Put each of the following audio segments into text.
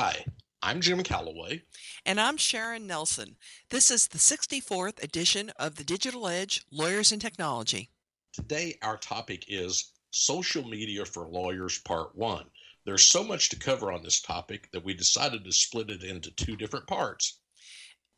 Hi, I'm Jim Calloway. And I'm Sharon Nelson. This is the 64th edition of the Digital Edge Lawyers and Technology. Today, our topic is Social Media for Lawyers Part 1. There's so much to cover on this topic that we decided to split it into two different parts.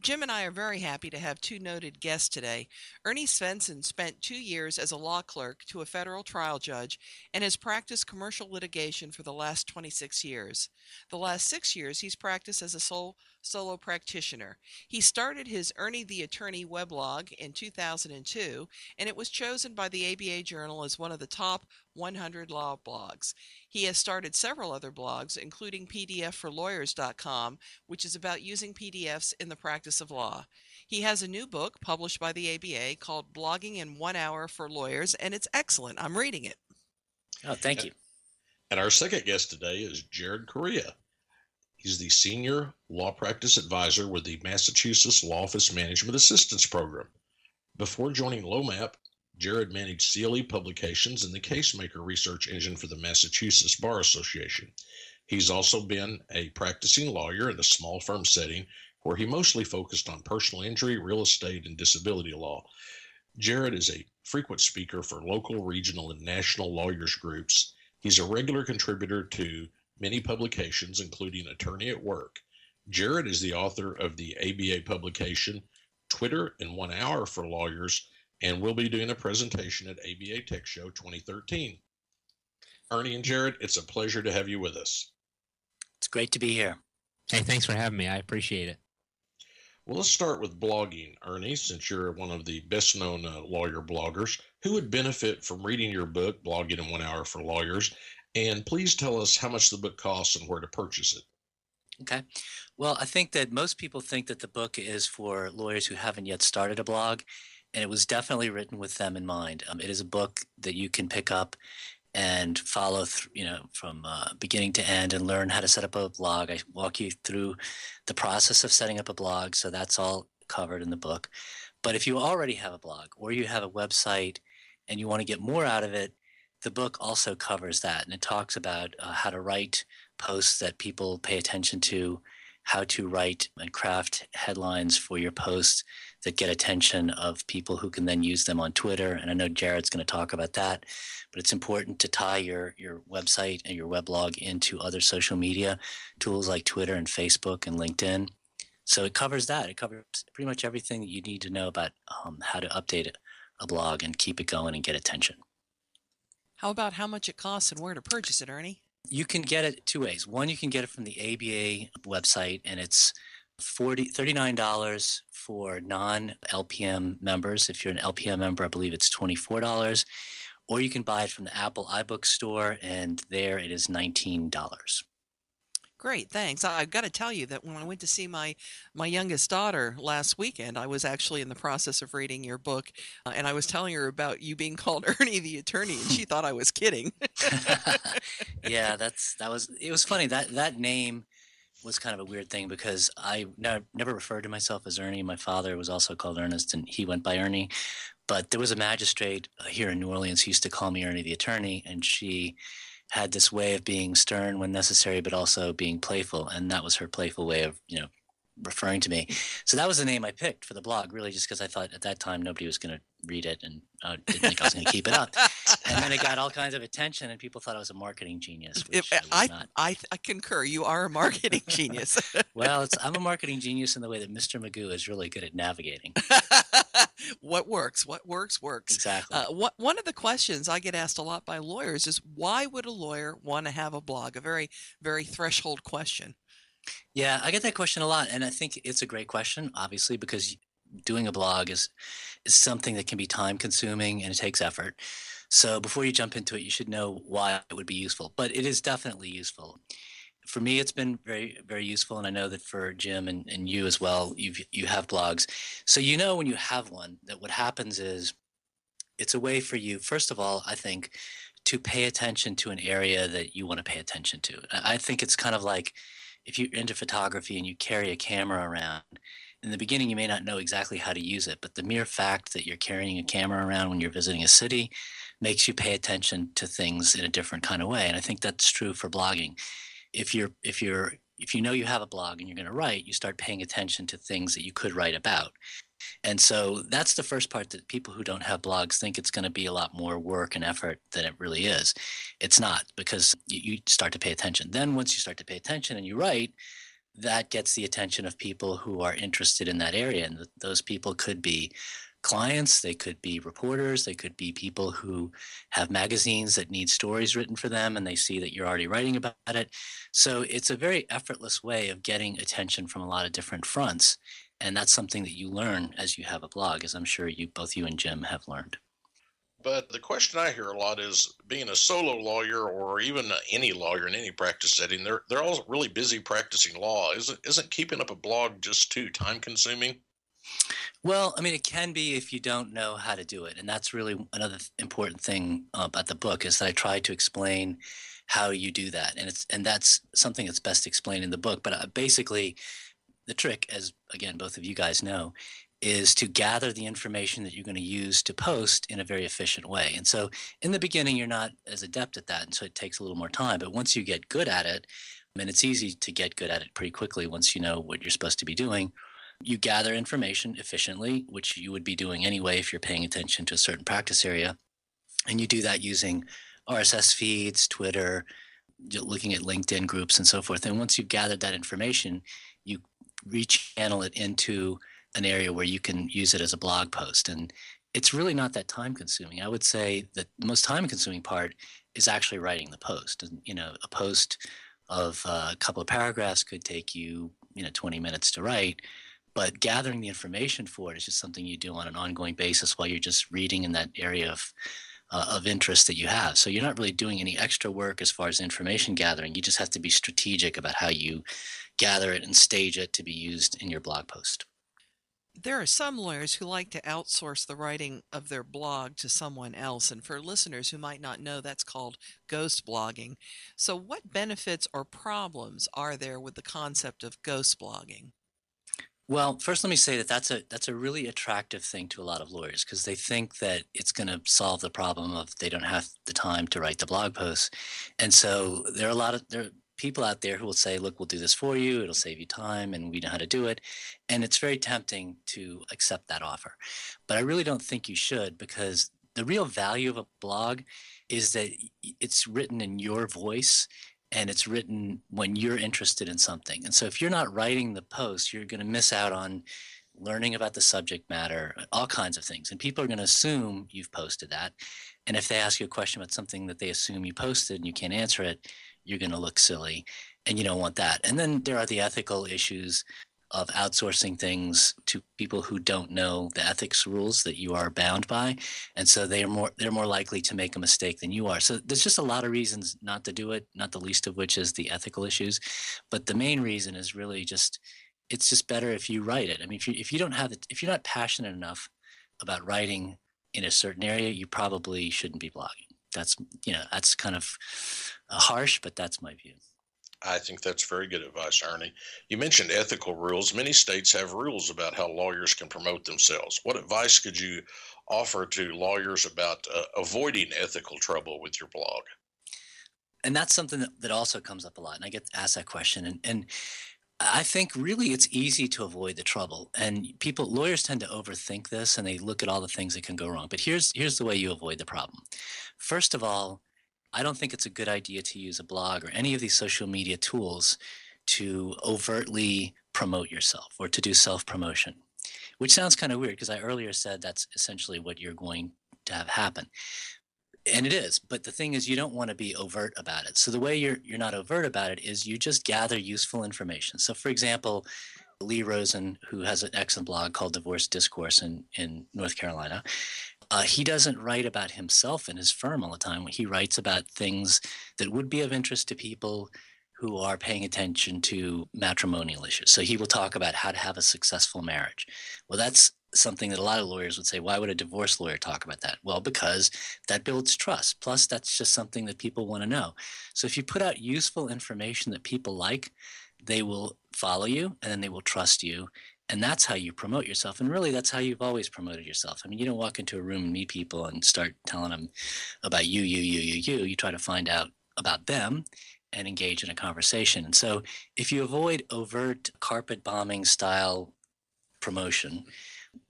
Jim and I are very happy to have two noted guests today. Ernie Svenson spent two years as a law clerk to a federal trial judge and has practiced commercial litigation for the last 26 years. The last six years, he's practiced as a sole solo practitioner. He started his Ernie the Attorney weblog in 2002, and it was chosen by the ABA Journal as one of the top 100 law blogs. He has started several other blogs, including PDFforLawyers.com, which is about using PDFs in the practice of law. He has a new book published by the ABA called Blogging in One Hour for Lawyers, and it's excellent. I'm reading it. Oh, thank you. And our second guest today is Jared Correia. He's the Senior Law Practice Advisor with the Massachusetts Law Office Management Assistance Program. Before joining LOMAP, Jared managed CLE publications and the Casemaker research engine for the Massachusetts Bar Association. He's also been a practicing lawyer in a small firm setting where he mostly focused on personal injury, real estate, and disability law. Jared is a frequent speaker for local, regional, and national lawyers groups. He's a regular contributor to many publications, including Attorney at Work. Jared is the author of the ABA publication Twitter in One Hour for Lawyers, and will be doing a presentation at ABA Tech Show 2013. Ernie and Jared, it's a pleasure to have you with us. It's great to be here. Hey, thanks for having me. I appreciate it. Well, let's start with blogging, Ernie, since you're one of the best known uh, lawyer bloggers. Who would benefit from reading your book, Blogging in One Hour for Lawyers, and please tell us how much the book costs and where to purchase it. Okay. Well, I think that most people think that the book is for lawyers who haven't yet started a blog, and it was definitely written with them in mind. Um, it is a book that you can pick up and follow through, you know, from uh, beginning to end and learn how to set up a blog. I walk you through the process of setting up a blog, so that's all covered in the book. But if you already have a blog or you have a website and you want to get more out of it, the book also covers that and it talks about uh, how to write posts that people pay attention to how to write and craft headlines for your posts that get attention of people who can then use them on twitter and i know jared's going to talk about that but it's important to tie your your website and your weblog into other social media tools like twitter and facebook and linkedin. So it covers that. It covers pretty much everything that you need to know about um, how to update a blog and keep it going and get attention how about how much it costs and where to purchase it, Ernie? You can get it two ways. One, you can get it from the ABA website, and it's 40 $39 for non LPM members. If you're an LPM member, I believe it's $24. Or you can buy it from the Apple iBook store, and there it is $19. Great, thanks. I've got to tell you that when I went to see my my youngest daughter last weekend, I was actually in the process of reading your book, uh, and I was telling her about you being called Ernie the attorney, and she thought I was kidding. yeah, that's that was it was funny that that name was kind of a weird thing because I never, referred to myself as Ernie. My father was also called Ernest, and he went by Ernie. But there was a magistrate uh, here in New Orleans who used to call me Ernie the attorney, and she had this way of being stern when necessary, but also being playful. And that was her playful way of, you know, referring to me. So that was the name I picked for the blog, really, just because I thought at that time nobody was going to read it and uh, didn't think I was going to keep it up. And then it got all kinds of attention, and people thought I was a marketing genius. Which I, I, I, I, concur. You are a marketing genius. well, I'm a marketing genius in the way that Mr. Magoo is really good at navigating. what works? What works works. Exactly. Uh, what, one of the questions I get asked a lot by lawyers is why would a lawyer want to have a blog? A very, very threshold question. Yeah, I get that question a lot, and I think it's a great question. Obviously, because doing a blog is is something that can be time consuming and it takes effort. So before you jump into it, you should know why it would be useful. But it is definitely useful. For me, it's been very, very useful, and I know that for Jim and, and you as well, you you have blogs, so you know when you have one that what happens is it's a way for you. First of all, I think to pay attention to an area that you want to pay attention to. I think it's kind of like if you're into photography and you carry a camera around, in the beginning you may not know exactly how to use it, but the mere fact that you're carrying a camera around when you're visiting a city makes you pay attention to things in a different kind of way. And I think that's true for blogging. If you're if you're if you know you have a blog and you're going to write, you start paying attention to things that you could write about. And so that's the first part that people who don't have blogs think it's going to be a lot more work and effort than it really is. It's not because you, start to pay attention. Then once you start to pay attention and you write, that gets the attention of people who are interested in that area. And th- those people could be clients, they could be reporters, they could be people who have magazines that need stories written for them and they see that you're already writing about it. So it's a very effortless way of getting attention from a lot of different fronts. And that's something that you learn as you have a blog, as I'm sure you both you and Jim have learned. But the question I hear a lot is being a solo lawyer or even any lawyer in any practice setting, they're they're all really busy practicing law. Isn't isn't keeping up a blog just too time consuming? Well, I mean, it can be if you don't know how to do it, and that's really another important thing uh, about the book is that I try to explain how you do that, and it's and that's something that's best explained in the book. But uh, basically, the trick, as again both of you guys know, is to gather the information that you're going to use to post in a very efficient way. And so, in the beginning, you're not as adept at that, and so it takes a little more time. But once you get good at it, and it's easy to get good at it pretty quickly once you know what you're supposed to be doing you gather information efficiently, which you would be doing anyway if you're paying attention to a certain practice area. And you do that using RSS feeds, Twitter, looking at LinkedIn groups, and so forth. And once you've gathered that information, you rechannel it into an area where you can use it as a blog post. And it's really not that time consuming. I would say that the most time consuming part is actually writing the post. And, you know, a post of uh, a couple of paragraphs could take you, you know, 20 minutes to write but gathering the information for it is just something you do on an ongoing basis while you're just reading in that area of uh, of interest that you have. So you're not really doing any extra work as far as information gathering. You just have to be strategic about how you gather it and stage it to be used in your blog post. There are some lawyers who like to outsource the writing of their blog to someone else, and for listeners who might not know, that's called ghost blogging. So, what benefits or problems are there with the concept of ghost blogging? Well, first let me say that that's a that's a really attractive thing to a lot of lawyers because they think that it's going to solve the problem of they don't have the time to write the blog posts, and so there are a lot of there are people out there who will say, "Look, we'll do this for you. It'll save you time, and we know how to do it," and it's very tempting to accept that offer, but I really don't think you should because the real value of a blog is that it's written in your voice and it's written when you're interested in something. And so if you're not writing the post, you're going to miss out on learning about the subject matter, all kinds of things. And people are going to assume you've posted that. And if they ask you a question about something that they assume you posted and you can't answer it, you're going to look silly and you don't want that. And then there are the ethical issues of outsourcing things to people who don't know the ethics rules that you are bound by. And so they are more they're more likely to make a mistake than you are. So there's just a lot of reasons not to do it not the least of which is the ethical issues. But the main reason is really just it's just better if you write it. I mean if you if you don't have it if you're not passionate enough about writing in a certain area you probably shouldn't be blogging. That's you know that's kind of uh, harsh but that's my view I think that's very good advice, Ernie. You mentioned ethical rules. Many states have rules about how lawyers can promote themselves. What advice could you offer to lawyers about uh, avoiding ethical trouble with your blog? And that's something that, that also comes up a lot. And I get asked that question. And, and I think really it's easy to avoid the trouble. And people, lawyers tend to overthink this and they look at all the things that can go wrong. But here's, here's the way you avoid the problem. First of all, I don't think it's a good idea to use a blog or any of these social media tools to overtly promote yourself or to do self promotion, which sounds kind of weird because I earlier said that's essentially what you're going to have happen. And it is, but the thing is, you don't want to be overt about it. So the way you're you're not overt about it is you just gather useful information. So, for example, Lee Rosen, who has an excellent blog called Divorce Discourse in in North Carolina, uh, he doesn't write about himself and his firm all the time. He writes about things that would be of interest to people who are paying attention to matrimonial issues. So he will talk about how to have a successful marriage. Well, that's something that a lot of lawyers would say, why would a divorce lawyer talk about that? Well, because that builds trust. Plus, that's just something that people want to know. So if you put out useful information that people like, they will follow you and then they will trust you and that's how you promote yourself and really that's how you've always promoted yourself i mean you don't walk into a room and meet people and start telling them about you you you you you you try to find out about them and engage in a conversation. And so if you avoid overt carpet bombing style promotion,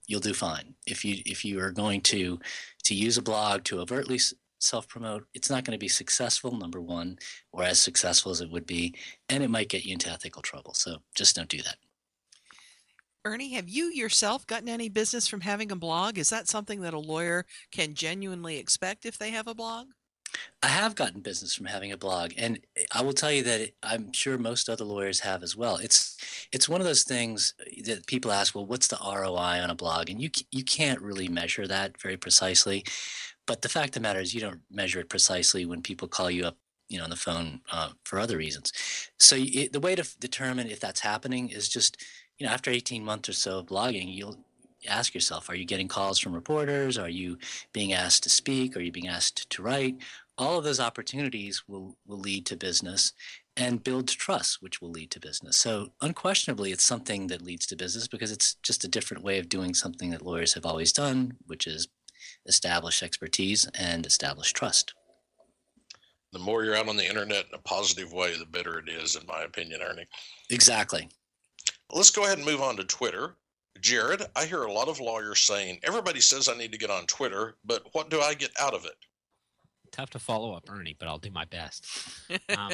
you'll do fine. If you if you are going to to use a blog to overtly self promote, it's not going to be successful, number one, or as successful as it would be, and it might get you into ethical trouble. So just don't do that. Ernie, have you yourself gotten any business from having a blog? Is that something that a lawyer can genuinely expect if they have a blog? I have gotten business from having a blog, and I will tell you that I'm sure most other lawyers have as well. It's it's one of those things that people ask, well, what's the ROI on a blog? And you you can't really measure that very precisely. But the fact of the matter is, you don't measure it precisely when people call you up, you know, on the phone uh, for other reasons. So you, the way to determine if that's happening is just, you know, after 18 months or so of blogging, you'll ask yourself are you getting calls from reporters? Are you being asked to speak? Are you being asked to write? All of those opportunities will will lead to business and build trust which will lead to business. So unquestionably it's something that leads to business because it's just a different way of doing something that lawyers have always done which is establish expertise and establish trust. The more you're out on the internet in a positive way the better it is in my opinion ernie. Exactly let's go ahead and move on to twitter Jared, I hear a lot of lawyers saying, everybody says I need to get on Twitter, but what do I get out of it? Tough to follow up, Ernie, but I'll do my best. Um,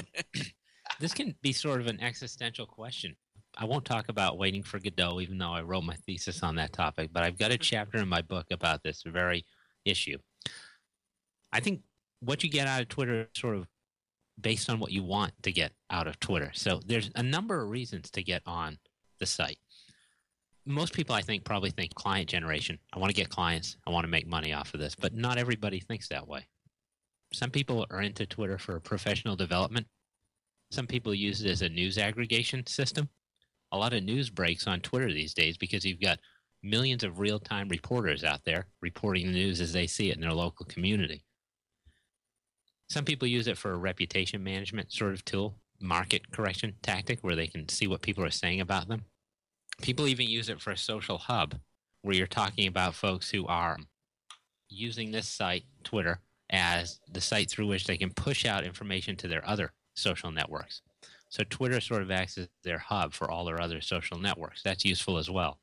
this can be sort of an existential question. I won't talk about waiting for Godot, even though I wrote my thesis on that topic, but I've got a chapter in my book about this very issue. I think what you get out of Twitter is sort of based on what you want to get out of Twitter. So there's a number of reasons to get on the site most people I think probably think client generation. I want to get clients. I want to make money off of this, but not everybody thinks that way. Some people are into Twitter for professional development. Some people use it as a news aggregation system. A lot of news breaks on Twitter these days because you've got millions of real time reporters out there reporting the news as they see it in their local community. Some people use it for a reputation management sort of tool, market correction tactic, where they can see what people are saying about them. People even use it for a social hub where you're talking about folks who are using this site, Twitter, as the site through which they can push out information to their other social networks. So Twitter sort of acts as their hub for all their other social networks. That's useful as well.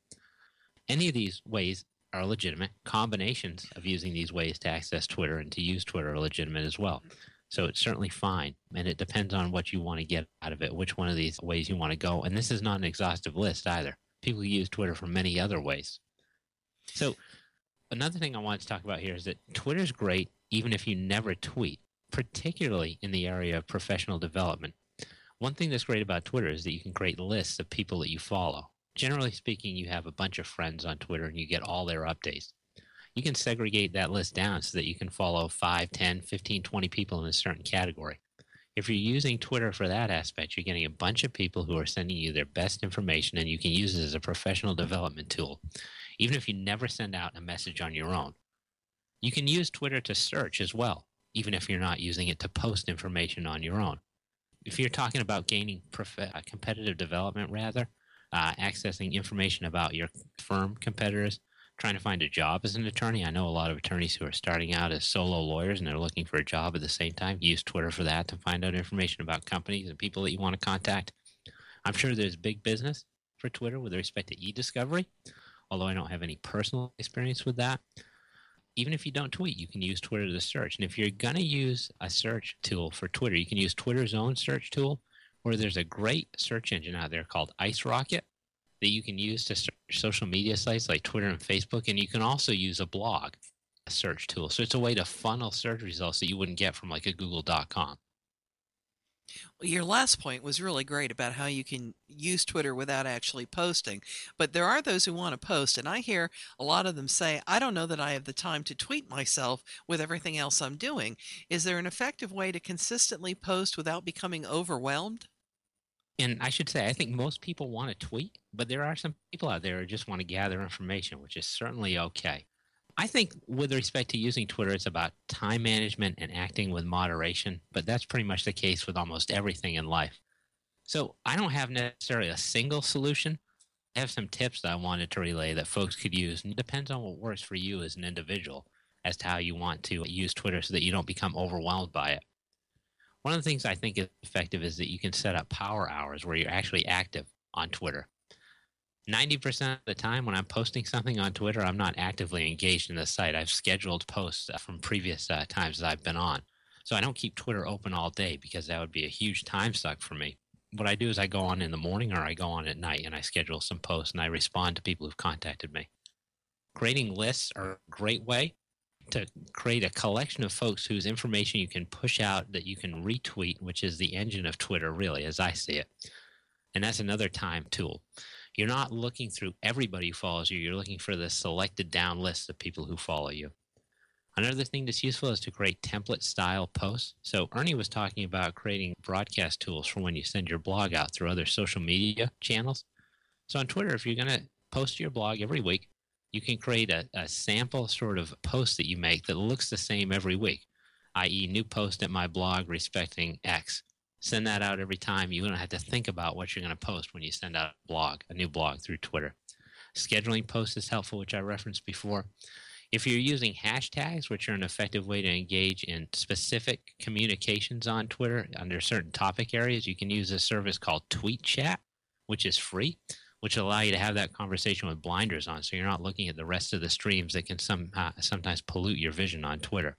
Any of these ways are legitimate. Combinations of using these ways to access Twitter and to use Twitter are legitimate as well. So it's certainly fine. And it depends on what you want to get out of it, which one of these ways you want to go. And this is not an exhaustive list either people use Twitter for many other ways. So, another thing I want to talk about here is that Twitter's great even if you never tweet, particularly in the area of professional development. One thing that's great about Twitter is that you can create lists of people that you follow. Generally speaking, you have a bunch of friends on Twitter and you get all their updates. You can segregate that list down so that you can follow 5, 10, 15, 20 people in a certain category. If you're using Twitter for that aspect, you're getting a bunch of people who are sending you their best information, and you can use it as a professional development tool, even if you never send out a message on your own. You can use Twitter to search as well, even if you're not using it to post information on your own. If you're talking about gaining prof- uh, competitive development, rather, uh, accessing information about your firm competitors, trying to find a job as an attorney. I know a lot of attorneys who are starting out as solo lawyers and they're looking for a job at the same time. Use Twitter for that to find out information about companies and people that you want to contact. I'm sure there's big business for Twitter with respect to e-discovery, although I don't have any personal experience with that. Even if you don't tweet, you can use Twitter to search. And if you're going to use a search tool for Twitter, you can use Twitter's own search tool, or there's a great search engine out there called IceRocket that you can use to search social media sites like Twitter and Facebook. And you can also use a blog, a search tool. So it's a way to funnel search results that you wouldn't get from like a google.com. Well, your last point was really great about how you can use Twitter without actually posting. But there are those who want to post, and I hear a lot of them say, I don't know that I have the time to tweet myself with everything else I'm doing. Is there an effective way to consistently post without becoming overwhelmed? And I should say, I think most people want to tweet, but there are some people out there who just want to gather information, which is certainly okay. I think, with respect to using Twitter, it's about time management and acting with moderation, but that's pretty much the case with almost everything in life. So I don't have necessarily a single solution. I have some tips that I wanted to relay that folks could use, and it depends on what works for you as an individual as to how you want to use Twitter so that you don't become overwhelmed by it. One of the things I think is effective is that you can set up power hours where you're actually active on Twitter. 90% of the time when I'm posting something on Twitter, I'm not actively engaged in the site. I've scheduled posts from previous uh, times that I've been on. So I don't keep Twitter open all day because that would be a huge time suck for me. What I do is I go on in the morning or I go on at night and I schedule some posts and I respond to people who've contacted me. Creating lists are a great way to create a collection of folks whose information you can push out that you can retweet, which is the engine of Twitter, really, as I see it. And that's another time tool you're not looking through everybody who follows you. You're looking for the selected down list of people who follow you. Another thing that's useful is to create template style posts. So Ernie was talking about creating broadcast tools for when you send your blog out through other social media channels. So on Twitter, if you're going to post your blog every week, you can create a, a sample sort of post that you make that looks the same every week, i.e., new post at my blog respecting X send that out every time. You don't have to think about what you're going to post when you send out a blog, a new blog through Twitter. Scheduling posts is helpful, which I referenced before. If you're using hashtags, which are an effective way to engage in specific communications on Twitter under certain topic areas, you can use a service called Tweet Chat, which is free, which allow you to have that conversation with blinders on, so you're not looking at the rest of the streams that can some, uh, sometimes pollute your vision on Twitter.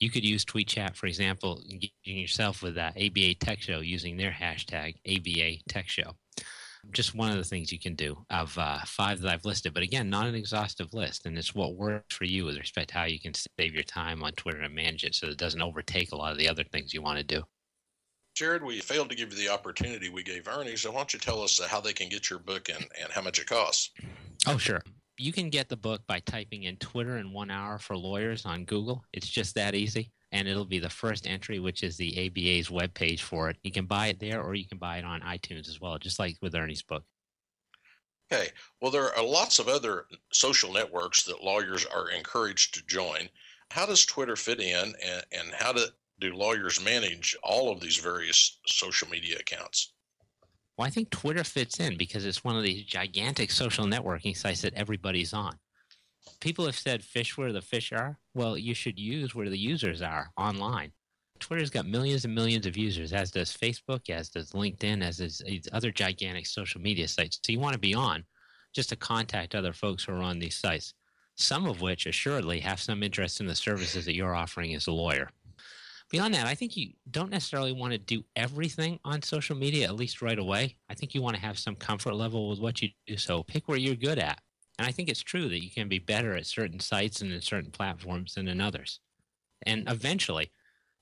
You could use Tweet Chat, for example, engaging yourself with ABA Tech Show using their hashtag ABA Tech Show. Just one of the things you can do of uh, five that I've listed, but again, not an exhaustive list, and it's what works for you with respect to how you can save your time on Twitter and manage it so it doesn't overtake a lot of the other things you want to do. Jared, we failed to give you the opportunity we gave Ernie, so why don't you tell us uh, how they can get your book and, and how much it costs? Oh, sure you can get the book by typing in Twitter in one hour for lawyers on Google. It's just that easy. And it'll be the first entry, which is the ABA's webpage for it. You can buy it there or you can buy it on iTunes as well, just like with Ernie's book. Okay. Well, there are lots of other social networks that lawyers are encouraged to join. How does Twitter fit in, and, and how do, do lawyers manage all of these various social media accounts? Well, I think Twitter fits in because it's one of these gigantic social networking sites that everybody's on. People have said fish where the fish are. Well, you should use where the users are online. Twitter's got millions and millions of users, as does Facebook, as does LinkedIn, as does other gigantic social media sites. So you want to be on just to contact other folks who are on these sites, some of which assuredly have some interest in the services that you're offering as a lawyer beyond that, I think you don't necessarily want to do everything on social media, at least right away. I think you want to have some comfort level with what you do. So pick where you're good at. And I think it's true that you can be better at certain sites and in certain platforms than in others. And eventually,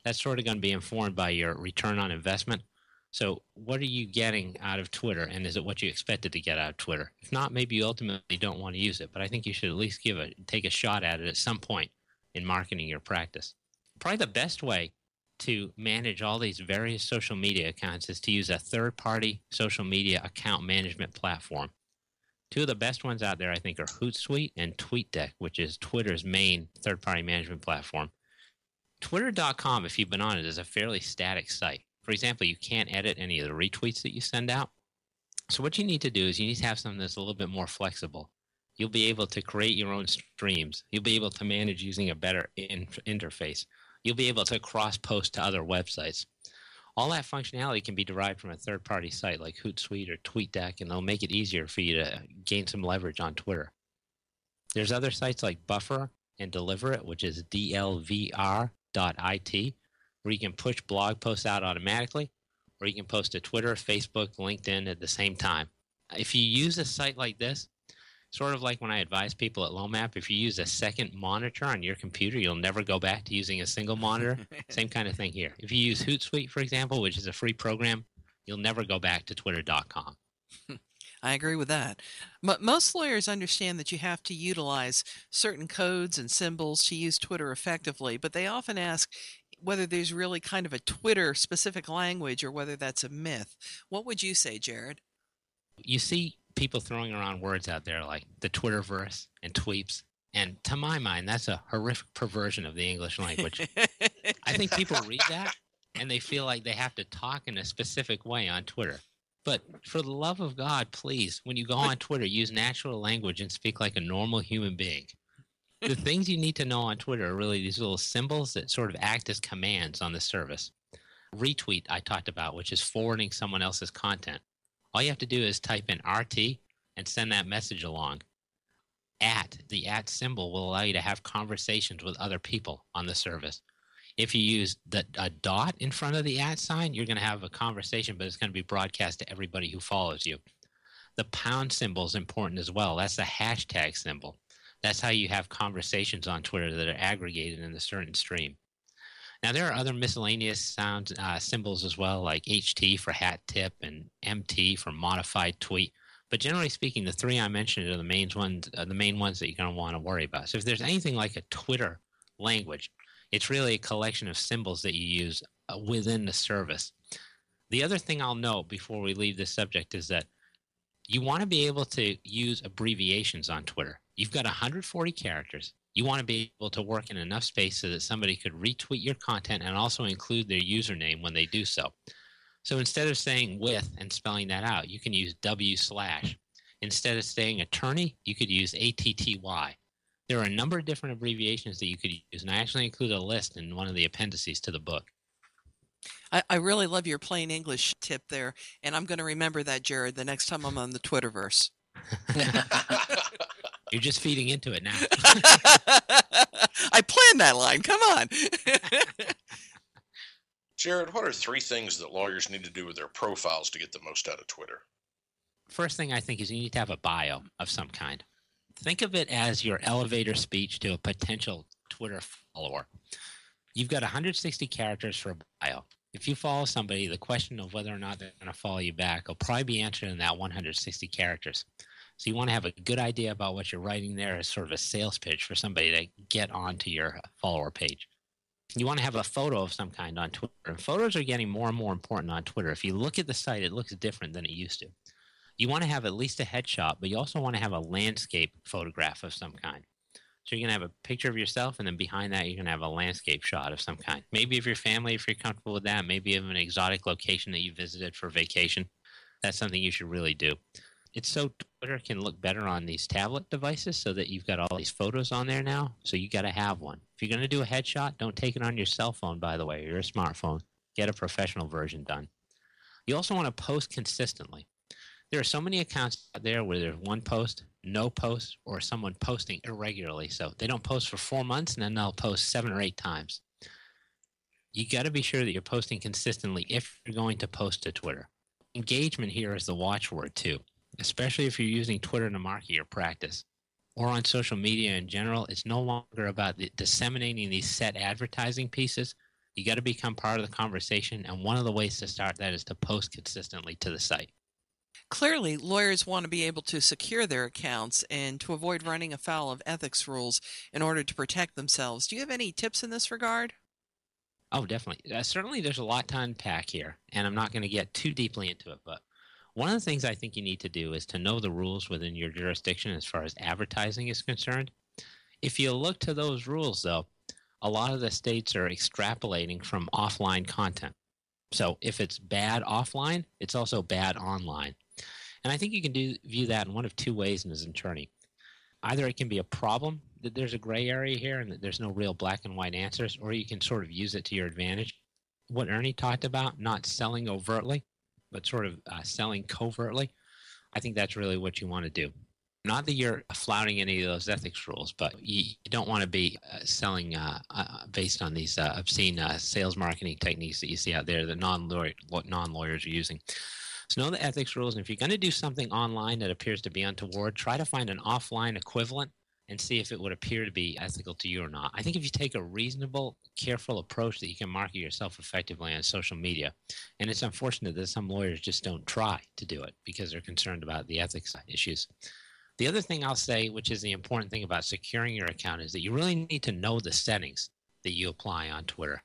that's sort of going to be informed by your return on investment. So, what are you getting out of Twitter? And is it what you expected to get out of Twitter? If not, maybe you ultimately don't want to use it. But I think you should at least give it, take a shot at it at some point in marketing your practice probably the best way to manage all these various social media accounts is to use a third party social media account management platform. Two of the best ones out there, I think, are Hootsuite and TweetDeck, which is Twitter's main third party management platform. Twitter.com, if you've been on it, is a fairly static site. For example, you can't edit any of the retweets that you send out. So, what you need to do is you need to have something that's a little bit more flexible. You'll be able to create your own streams. You'll be able to manage using a better in- interface you'll be able to cross post to other websites. All that functionality can be derived from a third party site like Hootsuite or TweetDeck, and they'll make it easier for you to gain some leverage on Twitter. There's other sites like Buffer and Deliverr.it, which is dlvr.it, where you can push blog posts out automatically, or you can post to Twitter, Facebook, LinkedIn at the same time. If you use a site like this, sort of like when I advise people at LoMap, if you use a second monitor on your computer, you'll never go back to using a single monitor. Same kind of thing here. If you use Hootsuite, for example, which is a free program, you'll never go back to twitter.com. I agree with that. But most lawyers understand that you have to utilize certain codes and symbols to use Twitter effectively, but they often ask whether there's really kind of a Twitter specific language or whether that's a myth. What would you say, Jared? You see people throwing around words out there like the Twitterverse and tweeps. And to my mind, that's a horrific perversion of the English language. I think people read that and they feel like they have to talk in a specific way on Twitter. But for the love of God, please, when you go on Twitter, use natural language and speak like a normal human being. The things you need to know on Twitter are really these little symbols that sort of act as commands on the service. retweet I talked about, which is forwarding someone else's content. All you have to do is type in RT and send that message along. At the at symbol will allow you to have conversations with other people on the service. If you use the a dot in front of the at sign, you're going to have a conversation, but it's going to be broadcast to everybody who follows you. The pound symbol is important as well. That's the hashtag symbol. That's how you have conversations on Twitter that are aggregated in a certain stream. Now there are other miscellaneous sounds uh, symbols as well, like HT for hat tip and MT for modified tweet. But generally speaking, the three I mentioned are the main ones, uh, the main ones that you're going to want to worry about. So if there's anything like a Twitter language, it's really a collection of symbols that you use uh, within the service. The other thing I'll note before we leave this subject is that you want to be able to use abbreviations on Twitter. You've got 140 characters you want to be able to work in enough space so that somebody could retweet your content and also include their username when they do so. So instead of saying with and spelling that out, you can use W slash. Instead of saying attorney, you could use ATTY. There are a number of different abbreviations that you could use, and I actually include a list in one of the appendices to the book. I, I really love your plain English tip there, and I'm going to remember that, Jared, the next time I'm on the Twitterverse. You're just feeding into it now. I planned that line. Come on. Jared, what are three things that lawyers need to do with their profiles to get the most out of Twitter? First thing I think is you need to have a bio of some kind. Think of it as your elevator speech to a potential Twitter follower. You've got 160 characters for a bio. If you follow somebody, the question of whether or not they're going to follow you back will probably be answered in that 160 characters. So you want to have a good idea about what you're writing there as sort of a sales pitch for somebody to get onto your follower page. You want to have a photo of some kind on Twitter. And photos are getting more and more important on Twitter. If you look at the site, it looks different than it used to. You want to have at least a headshot, but you also want to have a landscape photograph of some kind. So you're going to have a picture of yourself, and then behind that, you're going to have a landscape shot of some kind. Maybe of your family, if you're comfortable with that. Maybe of an exotic location that you visited for vacation. That's something you should really do it's so Twitter can look better on these tablet devices so that you've got all these photos on there now. So you got to have one. If you're going to do a headshot, don't take it on your cell phone, by the way, or your smartphone. Get a professional version done. You also want to post consistently. There are so many accounts out there where there's one post, no post, or someone posting irregularly. So they don't post for four months and then they'll post seven or eight times. You got to be sure that you're posting consistently if you're going to post to Twitter. Engagement here is the watchword, too especially if you're using Twitter to market your practice or on social media in general. It's no longer about disseminating these set advertising pieces. You got to become part of the conversation, and one of the ways to start that is to post consistently to the site. Clearly, lawyers want to be able to secure their accounts and to avoid running afoul of ethics rules in order to protect themselves. Do you have any tips in this regard? Oh, definitely. Uh, certainly, there's a lot to unpack here, and I'm not going to get too deeply into it, but one of the things I think you need to do is to know the rules within your jurisdiction as far as advertising is concerned. If you look to those rules, though, a lot of the states are extrapolating from offline content. So if it's bad offline, it's also bad online. And I think you can do view that in one of two ways as an attorney. Either it can be a problem that there's a gray area here and that there's no real black and white answers, or you can sort of use it to your advantage. What Ernie talked about, not selling overtly, but sort of uh, selling covertly. I think that's really what you want to do. Not that you're flouting any of those ethics rules, but you, you don't want to be uh, selling uh, uh based on these uh, obscene uh, sales marketing techniques that you see out there that non non lawyers are using. So know the ethics rules, and if you're going to do something online that appears to be untoward, try to find an offline equivalent and see if it would appear to be ethical to you or not. I think if you take a reasonable, careful approach that you can market yourself effectively on social media, and it's unfortunate that some lawyers just don't try to do it because they're concerned about the ethics issues. The other thing I'll say, which is the important thing about securing your account, is that you really need to know the settings that you apply on Twitter.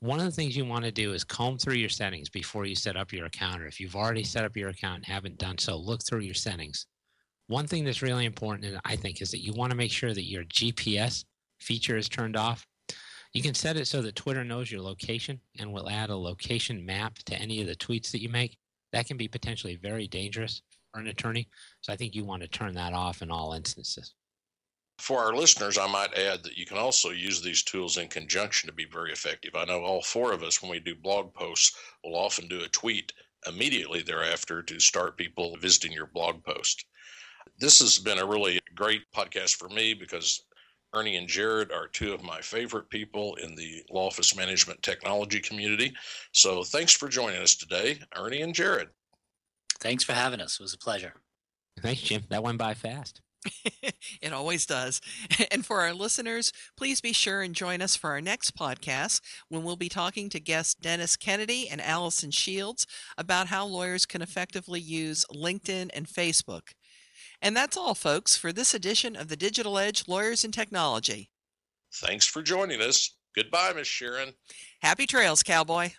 One of the things you want to do is comb through your settings before you set up your account, or if you've already set up your account and haven't done so, look through your settings one thing that's really important, I think, is that you want to make sure that your GPS feature is turned off. You can set it so that Twitter knows your location and will add a location map to any of the tweets that you make. That can be potentially very dangerous for an attorney. So I think you want to turn that off in all instances. For our listeners, I might add that you can also use these tools in conjunction to be very effective. I know all four of us, when we do blog posts, will often do a tweet immediately thereafter to start people visiting your blog post. This has been a really great podcast for me because Ernie and Jared are two of my favorite people in the law office management technology community. So thanks for joining us today, Ernie and Jared. Thanks for having us. It was a pleasure. Thanks, Jim. That went by fast. it always does. And for our listeners, please be sure and join us for our next podcast when we'll be talking to guests Dennis Kennedy and Allison Shields about how lawyers can effectively use LinkedIn and Facebook. And that's all, folks, for this edition of the Digital Edge Lawyers and Technology. Thanks for joining us. Goodbye, Miss Sharon. Happy trails, cowboy.